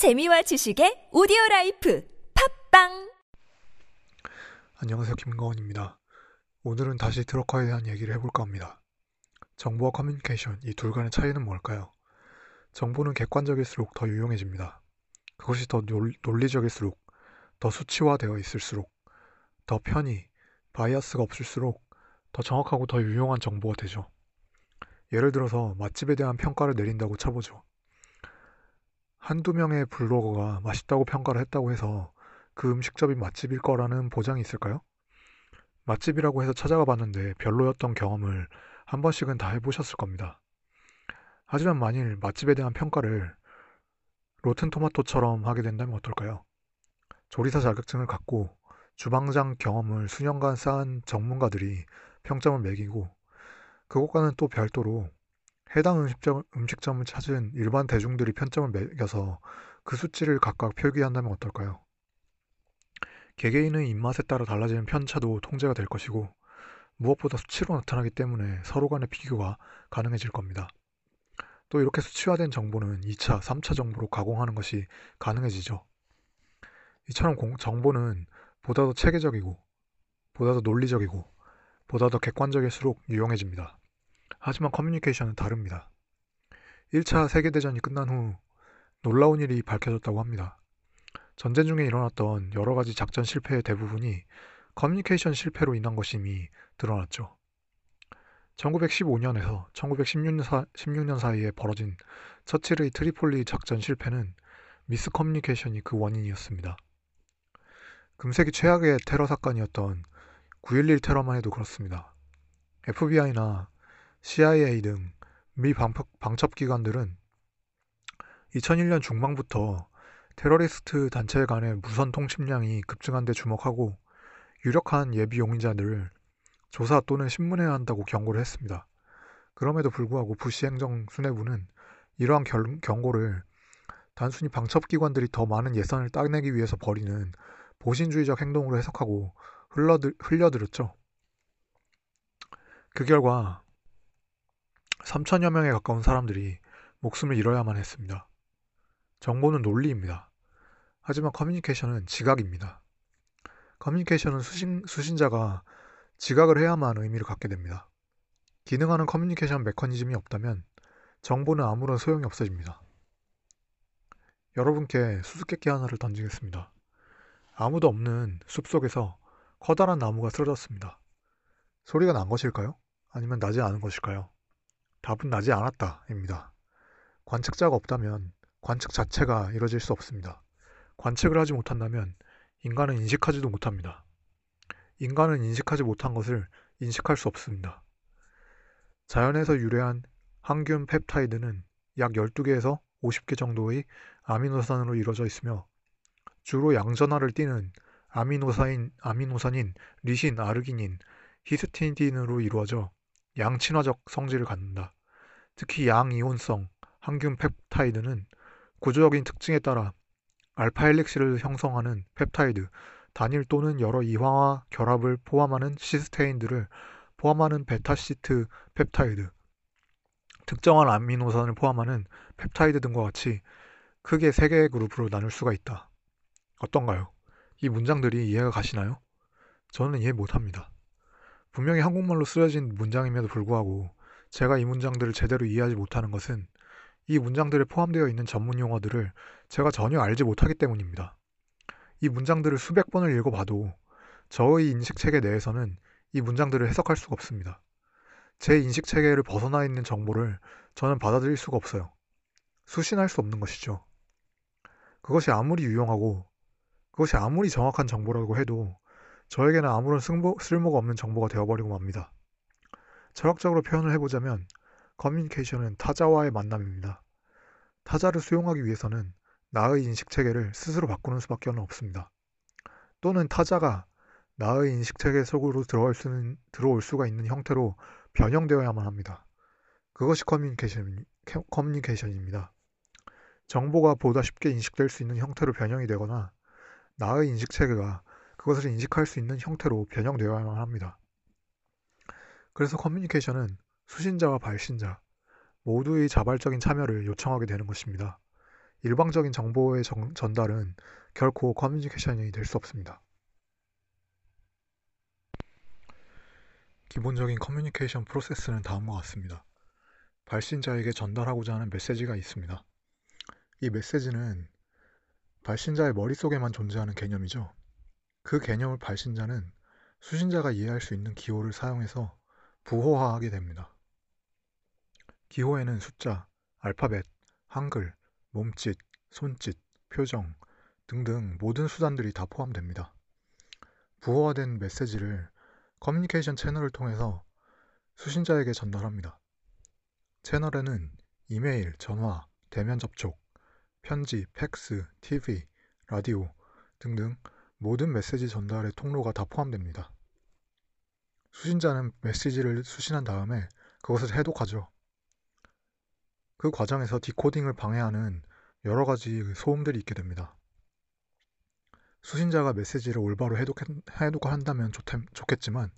재미와 지식의 오디오 life 팟빵 안녕하세요. 김가원입니다. 오늘은 다시 드러커에 대한 얘기를 해볼까 합니다. 정보와 커뮤니케이션 이 둘 간의 차이는 뭘까요? 정보는 객관적일수록 더 유용해집니다. 그것이 더 논, 논리적일수록 더 수치화되어 있을수록 더 편의 bias가 없을수록 더 정확하고 더 유용한 정보가 되죠. 예를 들어서 맛집에 대한 평가를 내린다고 쳐보죠. 한두 명의 블로거가 맛있다고 평가를 했다고 해서 그 음식점이 맛집일 거라는 보장이 있을까요? 맛집이라고 해서 찾아가 봤는데 별로였던 경험을 한 번씩은 다 해보셨을 겁니다. 하지만 만일 맛집에 대한 평가를 로튼 토마토처럼 하게 된다면 어떨까요? 조리사 자격증을 갖고 주방장 경험을 수년간 쌓은 전문가들이 평점을 매기고 그것과는 또 별도로 해당 음식점, 음식점을 찾은 일반 대중들이 편점을 매겨서 그 수치를 각각 표기한다면 어떨까요? 개개인의 입맛에 따라 달라지는 편차도 통제가 될 것이고 무엇보다 수치로 나타나기 때문에 서로 간의 비교가 가능해질 겁니다. 또 이렇게 수치화된 정보는 2차, 3차 정보로 가공하는 것이 가능해지죠. 이처럼 공, 정보는 보다 더 체계적이고 보다 더 논리적이고 보다 더 객관적일수록 유용해집니다. 하지만 커뮤니케이션은 다릅니다. 1차 세계대전이 끝난 후 놀라운 일이 밝혀졌다고 합니다. 전쟁 중에 일어났던 여러 가지 작전 실패의 대부분이 커뮤니케이션 실패로 인한 것임이 드러났죠. 1915년에서 1916년, 사, 16년 사이에 벌어진 처칠의 트리폴리 작전 실패는 미스 커뮤니케이션이 그 원인이었습니다. 금세기 최악의 테러 사건이었던 9.11 테러만 해도 그렇습니다. FBI나 CIA 등 미 방첩기관들은 2001년 중반부터 테러리스트 단체 간의 무선 통신량이 급증한 데 주목하고 유력한 예비 용의자들을 조사 또는 신문해야 한다고 경고를 했습니다. 그럼에도 불구하고 부시 행정 수뇌부는 이러한 결, 경고를 단순히 방첩기관들이 더 많은 예산을 따내기 위해서 벌이는 보신주의적 행동으로 해석하고 흘러들, 흘려들었죠. 그 결과 3천여 명에 가까운 사람들이 목숨을 잃어야만 했습니다. 정보는 논리입니다. 하지만 커뮤니케이션은 지각입니다. 커뮤니케이션은 수신, 수신자가 지각을 해야만 의미를 갖게 됩니다. 기능하는 커뮤니케이션 메커니즘이 없다면 정보는 아무런 소용이 없어집니다. 여러분께 수수께끼 하나를 던지겠습니다. 아무도 없는 숲속에서 커다란 나무가 쓰러졌습니다. 소리가 난 것일까요? 아니면 나지 않은 것일까요? 답은 나지 않았다입니다. 관측자가 없다면 관측 자체가 이뤄질 수 없습니다. 관측을 하지 못한다면 인간은 인식하지도 못합니다. 인간은 인식하지 못한 것을 인식할 수 없습니다. 자연에서 유래한 항균 펩타이드는 약 12개에서 50개 정도의 아미노산으로 이루어져 있으며 주로 양전하를 띠는 아미노산인, 아미노산인 리신, 아르기닌, 히스티딘으로 이루어져 양친화적 성질을 갖는다. 특히 양이온성 항균 펩타이드는 구조적인 특징에 따라 알파 helix를 형성하는 펩타이드, 단일 또는 여러 이황화 결합을 포함하는 시스테인들을 포함하는 베타시트 펩타이드, 특정한 아미노산을 포함하는 펩타이드 등과 같이 크게 세 개의 그룹으로 나눌 수가 있다. 어떤가요? 이 문장들이 이해가 가시나요? 저는 이해 못합니다. 분명히 한국말로 쓰여진 문장임에도 불구하고 제가 이 문장들을 제대로 이해하지 못하는 것은 이 문장들에 포함되어 있는 전문 용어들을 제가 전혀 알지 못하기 때문입니다. 이 문장들을 수백 번을 읽어봐도 저의 인식 체계 내에서는 이 문장들을 해석할 수가 없습니다. 제 인식 체계를 벗어나 있는 정보를 저는 받아들일 수가 없어요. 수신할 수 없는 것이죠. 그것이 아무리 유용하고 그것이 아무리 정확한 정보라고 해도 저에게는 아무런 승보, 쓸모가 없는 정보가 되어버리고 맙니다. 철학적으로 표현을 해보자면 커뮤니케이션은 타자와의 만남입니다. 타자를 수용하기 위해서는 나의 인식 체계를 스스로 바꾸는 수밖에 없습니다. 또는 타자가 나의 인식 체계 속으로 들어올, 수는, 들어올 수가 있는 형태로 변형되어야만 합니다. 그것이 커뮤니케이션, 커뮤니케이션입니다. 정보가 보다 쉽게 인식될 수 있는 형태로 변형이 되거나 나의 인식 체계가 그것을 인식할 수 있는 형태로 변형되어야만 합니다. 그래서 커뮤니케이션은 수신자와 발신자 모두의 자발적인 참여를 요청하게 되는 것입니다. 일방적인 정보의 정, 전달은 결코 커뮤니케이션이 될 수 없습니다. 기본적인 커뮤니케이션 프로세스는 다음과 같습니다. 발신자에게 전달하고자 하는 메시지가 있습니다. 이 메시지는 발신자의 머릿속에만 존재하는 개념이죠. 그 개념을 발신자는 수신자가 이해할 수 있는 기호를 사용해서 부호화하게 됩니다. 기호에는 숫자, 알파벳, 한글, 몸짓, 손짓, 표정 등등 모든 수단들이 다 포함됩니다. 부호화된 메시지를 커뮤니케이션 채널을 통해서 수신자에게 전달합니다. 채널에는 이메일, 전화, 대면 접촉, 편지, 팩스, TV, 라디오 등등 모든 메시지 전달의 통로가 다 포함됩니다. 수신자는 메시지를 수신한 다음에 그것을 해독하죠. 그 과정에서 디코딩을 방해하는 여러 가지 소음들이 있게 됩니다. 수신자가 메시지를 올바로 해독, 해독한다면 좋 겠지만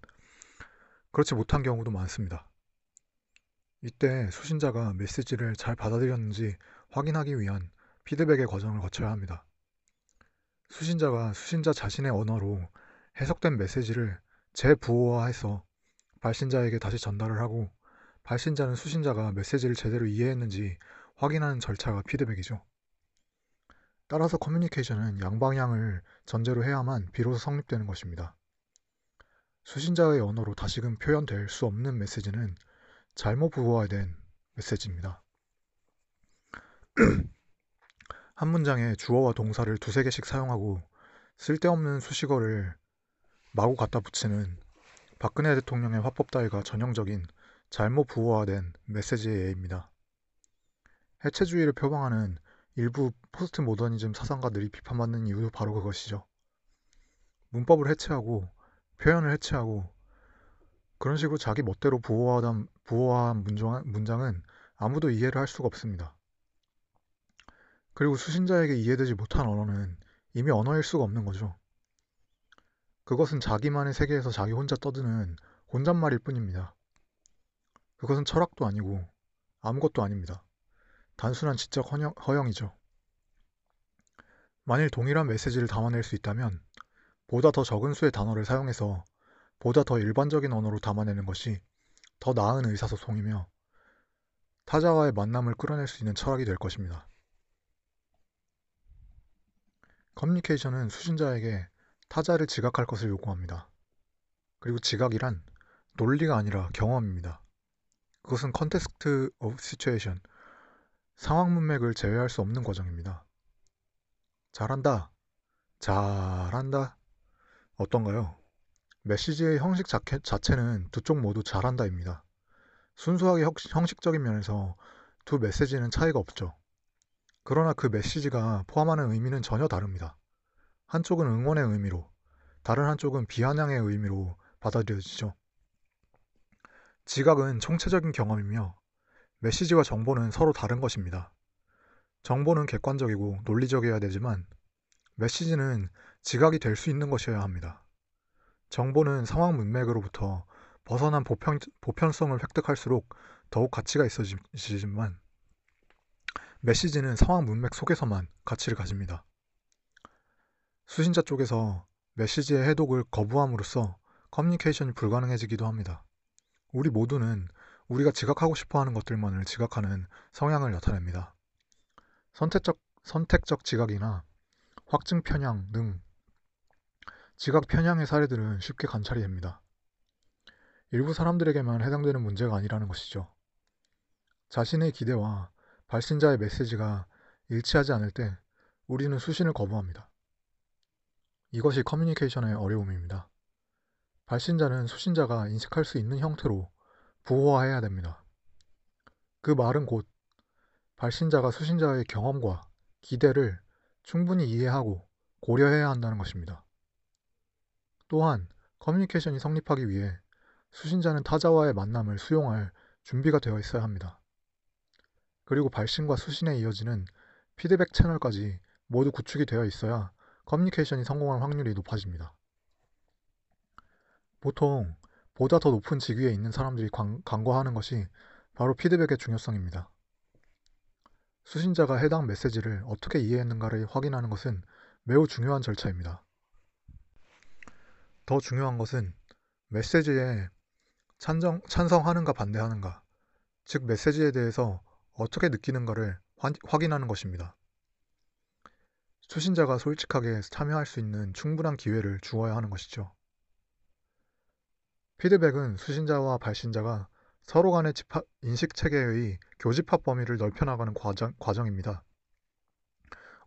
그렇지 못한 경우도 많습니다. 이때 수신자가 메시지를 잘 받아들였는지 확인하기 위한 피드백의 과정을 거쳐야 합니다. 수신자가 수신자 자신의 언어로 해석된 메시지를 재부호화해서 발신자에게 다시 전달을 하고 발신자는 수신자가 메시지를 제대로 이해했는지 확인하는 절차가 피드백이죠. 따라서 커뮤니케이션은 양방향을 전제로 해야만 비로소 성립되는 것입니다. 수신자의 언어로 다시금 표현될 수 없는 메시지는 잘못 부호화된 메시지입니다. 한 문장에 주어와 동사를 두세 개씩 사용하고 쓸데없는 수식어를 마구 갖다 붙이는 박근혜 대통령의 화법 따위가 전형적인 잘못 부호화된 메시지의 예입니다. 해체주의를 표방하는 일부 포스트 모더니즘 사상가들이 비판받는 이유도 바로 그것이죠. 문법을 해체하고 표현을 해체하고 그런 식으로 자기 멋대로 부호화한, 부호화한 문장, 문장은 아무도 이해를 할 수가 없습니다. 그리고 수신자에게 이해되지 못한 언어는 이미 언어일 수가 없는 거죠. 그것은 자기만의 세계에서 자기 혼자 떠드는 혼잣말일 뿐입니다. 그것은 철학도 아니고 아무것도 아닙니다. 단순한 지적 허영, 허영이죠. 만일 동일한 메시지를 담아낼 수 있다면 보다 더 적은 수의 단어를 사용해서 보다 더 일반적인 언어로 담아내는 것이 더 나은 의사소통이며 타자와의 만남을 끌어낼 수 있는 철학이 될 것입니다. 커뮤니케이션은 수신자에게 타자를 지각할 것을 요구합니다. 그리고 지각이란 논리가 아니라 경험입니다. 그것은 context of situation, 상황 문맥을 제외할 수 없는 과정입니다. 잘한다. 잘한다. 어떤가요? 메시지의 형식 자체는 두 쪽 모두 잘한다입니다. 순수하게 형식적인 면에서 두 메시지는 차이가 없죠. 그러나 그 메시지가 포함하는 의미는 전혀 다릅니다. 한쪽은 응원의 의미로, 다른 한쪽은 비아냥의 의미로 받아들여지죠. 지각은 총체적인 경험이며 메시지와 정보는 서로 다른 것입니다. 정보는 객관적이고 논리적이어야 되지만 메시지는 지각이 될 수 있는 것이어야 합니다. 정보는 상황 문맥으로부터 벗어난 보편, 보편성을 획득할수록 더욱 가치가 있어지지만 메시지는 상황 문맥 속에서만 가치를 가집니다. 수신자 쪽에서 메시지의 해독을 거부함으로써 커뮤니케이션이 불가능해지기도 합니다. 우리 모두는 우리가 지각하고 싶어 하는 것들만을 지각하는 성향을 나타냅니다. 선택적, 선택적 지각이나 확증 편향 등 지각 편향의 사례들은 쉽게 관찰이 됩니다. 일부 사람들에게만 해당되는 문제가 아니라는 것이죠. 자신의 기대와 발신자의 메시지가 일치하지 않을 때 우리는 수신을 거부합니다. 이것이 커뮤니케이션의 어려움입니다. 발신자는 수신자가 인식할 수 있는 형태로 부호화해야 됩니다. 그 말은 곧 발신자가 수신자의 경험과 기대를 충분히 이해하고 고려해야 한다는 것입니다. 또한 커뮤니케이션이 성립하기 위해 수신자는 타자와의 만남을 수용할 준비가 되어 있어야 합니다. 그리고 발신과 수신에 이어지는 피드백 채널까지 모두 구축이 되어 있어야 커뮤니케이션이 성공할 확률이 높아집니다. 보통 보다 더 높은 직위에 있는 사람들이 관, 간과하는 것이 바로 피드백의 중요성입니다. 수신자가 해당 메시지를 어떻게 이해했는가를 확인하는 것은 매우 중요한 절차입니다. 더 중요한 것은 메시지에 찬정, 찬성하는가 반대하는가, 즉 메시지에 대해서 어떻게 느끼는가를 확인하는 것입니다. 수신자가 솔직하게 참여할 수 있는 충분한 기회를 주어야 하는 것이죠. 피드백은 수신자와 발신자가 서로 간의 집합, 인식 체계의 교집합 범위를 넓혀나가는 과정, 과정입니다.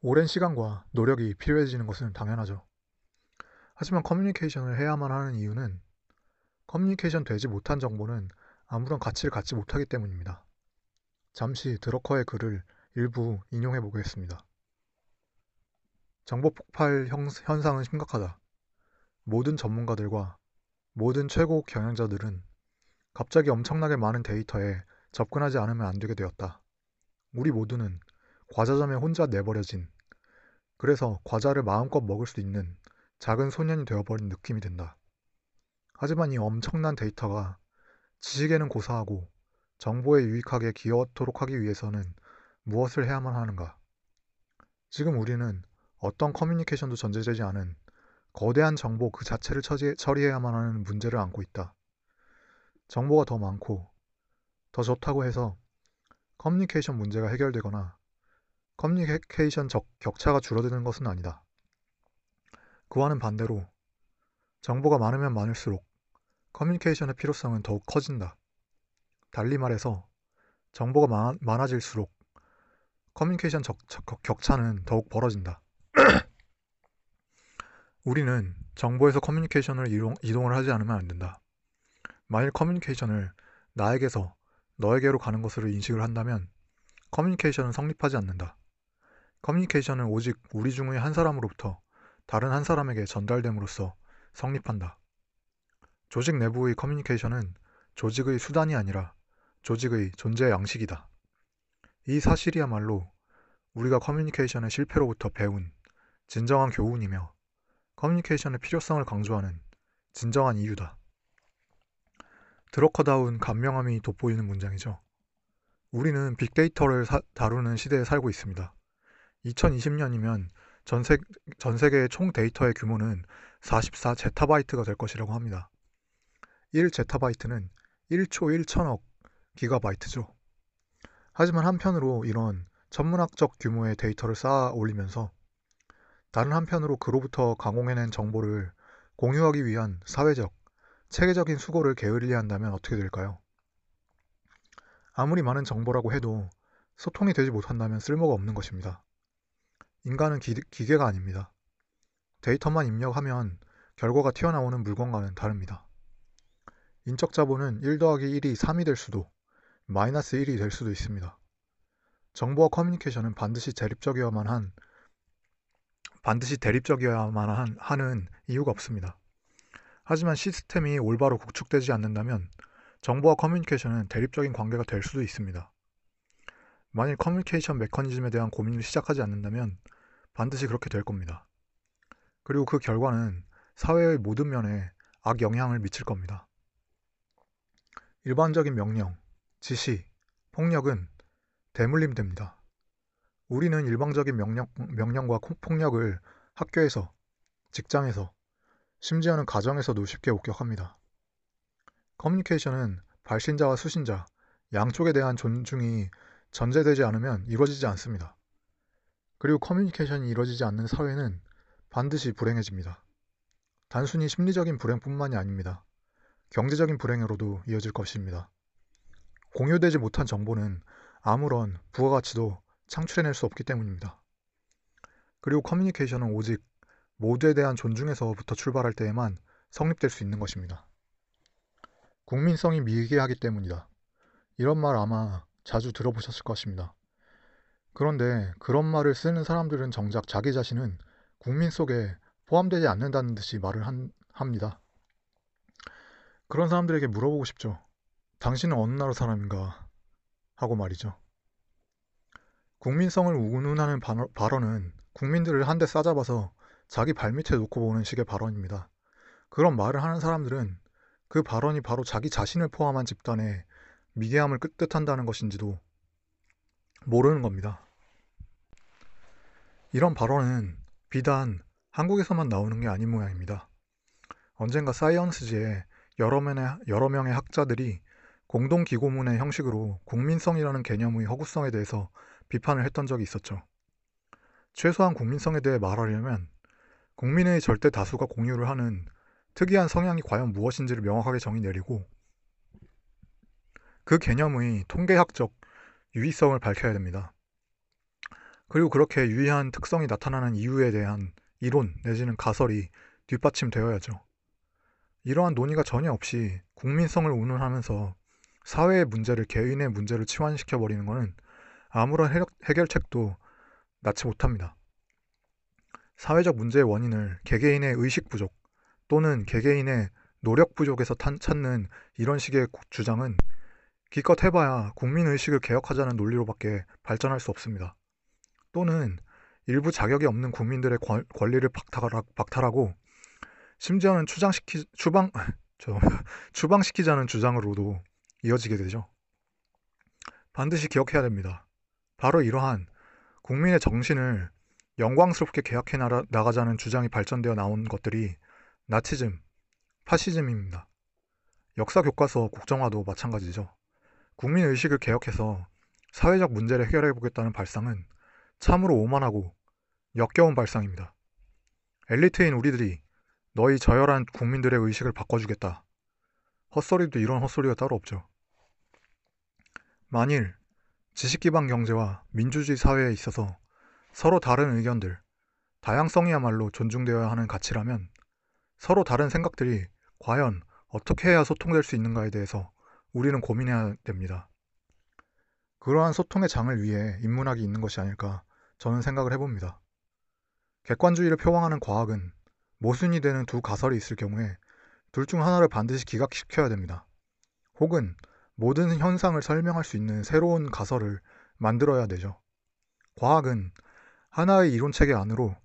오랜 시간과 노력이 필요해지는 것은 당연하죠. 하지만 커뮤니케이션을 해야만 하는 이유는 커뮤니케이션 되지 못한 정보는 아무런 가치를 갖지 못하기 때문입니다. 잠시 드러커의 글을 일부 인용해 보겠습니다. 정보 폭발 현상은 심각하다. 모든 전문가들과 모든 최고 경영자들은 갑자기 엄청나게 많은 데이터에 접근하지 않으면 안 되게 되었다. 우리 모두는 과자점에 혼자 내버려진 그래서 과자를 마음껏 먹을 수 있는 작은 소년이 되어버린 느낌이 든다. 하지만 이 엄청난 데이터가 지식에는 고사하고 정보에 유익하게 기여토록 하기 위해서는 무엇을 해야만 하는가? 지금 우리는 어떤 커뮤니케이션도 전제되지 않은 거대한 정보 그 자체를 처리해야만 하는 문제를 안고 있다. 정보가 더 많고 더 좋다고 해서 커뮤니케이션 문제가 해결되거나 커뮤니케이션 적, 격차가 줄어드는 것은 아니다. 그와는 반대로 정보가 많으면 많을수록 커뮤니케이션의 필요성은 더욱 커진다. 달리 말해서 정보가 많아, 많아질수록 커뮤니케이션 적, 적, 격차는 더욱 벌어진다. 우리는 정보에서 커뮤니케이션을 이동, 이동을 하지 않으면 안 된다. 만일 커뮤니케이션을 나에게서 너에게로 가는 것으로 인식을 한다면 커뮤니케이션은 성립하지 않는다. 커뮤니케이션은 오직 우리 중의 한 사람으로부터 다른 한 사람에게 전달됨으로써 성립한다. 조직 내부의 커뮤니케이션은 조직의 수단이 아니라 조직의 존재 양식이다. 이 사실이야말로 우리가 커뮤니케이션의 실패로부터 배운 진정한 교훈이며 커뮤니케이션의 필요성을 강조하는 진정한 이유다. 드러커다운 간명함이 돋보이는 문장이죠. 우리는 빅데이터를 사, 다루는 시대에 살고 있습니다. 2020년이면 전, 세, 전 세계의 총 데이터의 규모는 44제타바이트가 될 것이라고 합니다. 1제타바이트는 1조 1천억 기가바이트죠. 하지만 한편으로 이런 천문학적 규모의 데이터를 쌓아 올리면서 다른 한편으로 그로부터 가공해낸 정보를 공유하기 위한 사회적, 체계적인 수고를 게을리해 한다면 어떻게 될까요? 아무리 많은 정보라고 해도 소통이 되지 못한다면 쓸모가 없는 것입니다. 인간은 기, 기계가 아닙니다. 데이터만 입력하면 결과가 튀어나오는 물건과는 다릅니다. 인적 자본은 1 더하기 1이 3이 될 수도 마이너스 1이 될 수도 있습니다. 정보와 커뮤니케이션은 반드시 대립적이어야만 한 반드시 대립적이어야만 하는 이유가 없습니다. 하지만 시스템이 올바로 구축되지 않는다면 정보와 커뮤니케이션은 대립적인 관계가 될 수도 있습니다. 만일 커뮤니케이션 메커니즘에 대한 고민을 시작하지 않는다면 반드시 그렇게 될 겁니다. 그리고 그 결과는 사회의 모든 면에 악 영향을 미칠 겁니다. 일반적인 명령, 지시, 폭력은 대물림됩니다. 우리는 일방적인 명령, 명령 과 폭력을 학교에서, 직장에서, 심지어는 가정에서도 쉽게 옥격합니다. 커뮤니케이션은 발신자와 수신자, 양쪽에 대한 존중이 전제되지 않으면 이루어지지 않습니다. 그리고 커뮤니케이션이 이루어지지 않는 사회는 반드시 불행해집니다. 단순히 심리적인 불행뿐만이 아닙니다. 경제적인 불행으로도 이어질 것입니다. 공유되지 못한 정보는 아무런 부가가치도 창출해낼 수 없기 때문입니다. 그리고 커뮤니케이션은 오직 모두에 대한 존중에서부터 출발할 때에만 성립될 수 있는 것입니다. 국민성이 미개하기 때문이다. 이런 말 아마 자주 들어보셨을 것입니다. 그런데 그런 말을 쓰는 사람들은 정작 자기 자신은 국민 속에 포함되지 않는다는 듯이 말을 한, 합니다. 그런 사람들에게 물어보고 싶죠. 당신은 어느 나라 사람인가? 하고 말이죠. 국민성을 운운하는 발언은 국민들을 한대 싸잡아서 자기 발밑에 놓고 보는 식의 발언입니다. 그런 말을 하는 사람들은 그 발언이 바로 자기 자신을 포함한 집단의 미개함을 뜻한다는 것인지도 모르는 겁니다. 이런 발언은 비단 한국에서만 나오는 게 아닌 모양입니다. 언젠가 사이언스지에 여러 명의 학자들이 공동기고문의 형식으로 국민성이라는 개념의 허구성에 대해서 비판을 했던 적이 있었죠. 최소한 국민성에 대해 말하려면 국민의 절대 다수가 공유를 하는 특이한 성향이 과연 무엇인지를 명확하게 정의 내리고 그 개념의 통계학적 유의성을 밝혀야 됩니다. 그리고 그렇게 유의한 특성이 나타나는 이유에 대한 이론 내지는 가설이 뒷받침되어야죠. 이러한 논의가 전혀 없이 국민성을 운운하면서 사회의 문제를 개인의 문제로 치환시켜 버리는 것은 아무런 해결책도 낳지 못합니다. 사회적 문제의 원인을 개개인의 의식 부족 또는 개개인의 노력 부족에서 찾는 이런 식의 주장은 기껏 해봐야 국민의식을 개혁하자는 논리로밖에 발전할 수 없습니다. 또는 일부 자격이 없는 국민들의 권리를 박탈하고 심지어는 추장시키, 추방, 저, 추방시키자는 주장으로도 이어지게 되죠. 반드시 기억해야 됩니다. 바로 이러한 국민의 정신을 영광스럽게 개혁해 나가자는 주장이 발전되어 나온 것들이 나치즘, 파시즘입니다. 역사 교과서 국정화도 마찬가지죠. 국민 의식을 개혁해서 사회적 문제를 해결해 보겠다는 발상은 참으로 오만하고 역겨운 발상입니다. 엘리트인 우리들이 너희 저열한 국민들의 의식을 바꿔주겠다. 헛소리도 이런 헛소리가 따로 없죠. 만일 지식기반 경제와 민주주의 사회에 있어서 서로 다른 의견들, 다양성이야말로 존중되어야 하는 가치라면 서로 다른 생각들이 과연 어떻게 해야 소통될 수 있는가에 대해서 우리는 고민해야 됩니다. 그러한 소통의 장을 위해 인문학이 있는 것이 아닐까 저는 생각을 해봅니다. 객관주의를 표방하는 과학은 모순이 되는 두 가설이 있을 경우에 둘 중 하나를 반드시 기각시켜야 됩니다. 혹은 모든 현상을 설명할 수 있는 새로운 가설을 만들어야 되죠. 과학은 하나의 이론체계 안으로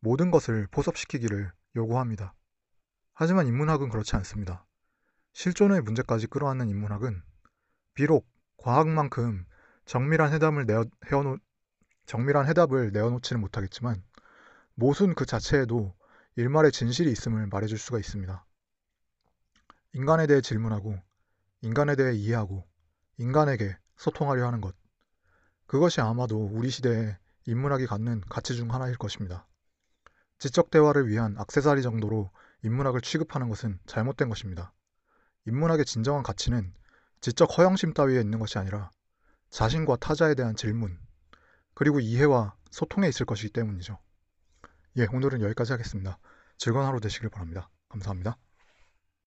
모든 것을 포섭시키기를 요구합니다. 하지만 인문학은 그렇지 않습니다. 실존의 문제까지 끌어안는 인문학은 비록 과학만큼 정밀한 해답을 내어, 해어놓, 정밀한 해답을 내어놓지는 못하겠지만 모순 그 자체에도 일말의 진실이 있음을 말해줄 수가 있습니다. 인간에 대해 질문하고 인간에 대해 이해하고 인간에게 소통하려 하는 것. 그것이 아마도 우리 시대에 인문학이 갖는 가치 중 하나일 것입니다. 지적 대화를 위한 악세사리 정도로 인문학을 취급하는 것은 잘못된 것입니다. 인문학의 진정한 가치는 지적 허영심 따위에 있는 것이 아니라 자신과 타자에 대한 질문, 그리고 이해와 소통에 있을 것이기 때문이죠. 예, 오늘은 여기까지 하겠습니다. 즐거운 하루 되시길 바랍니다. 감사합니다.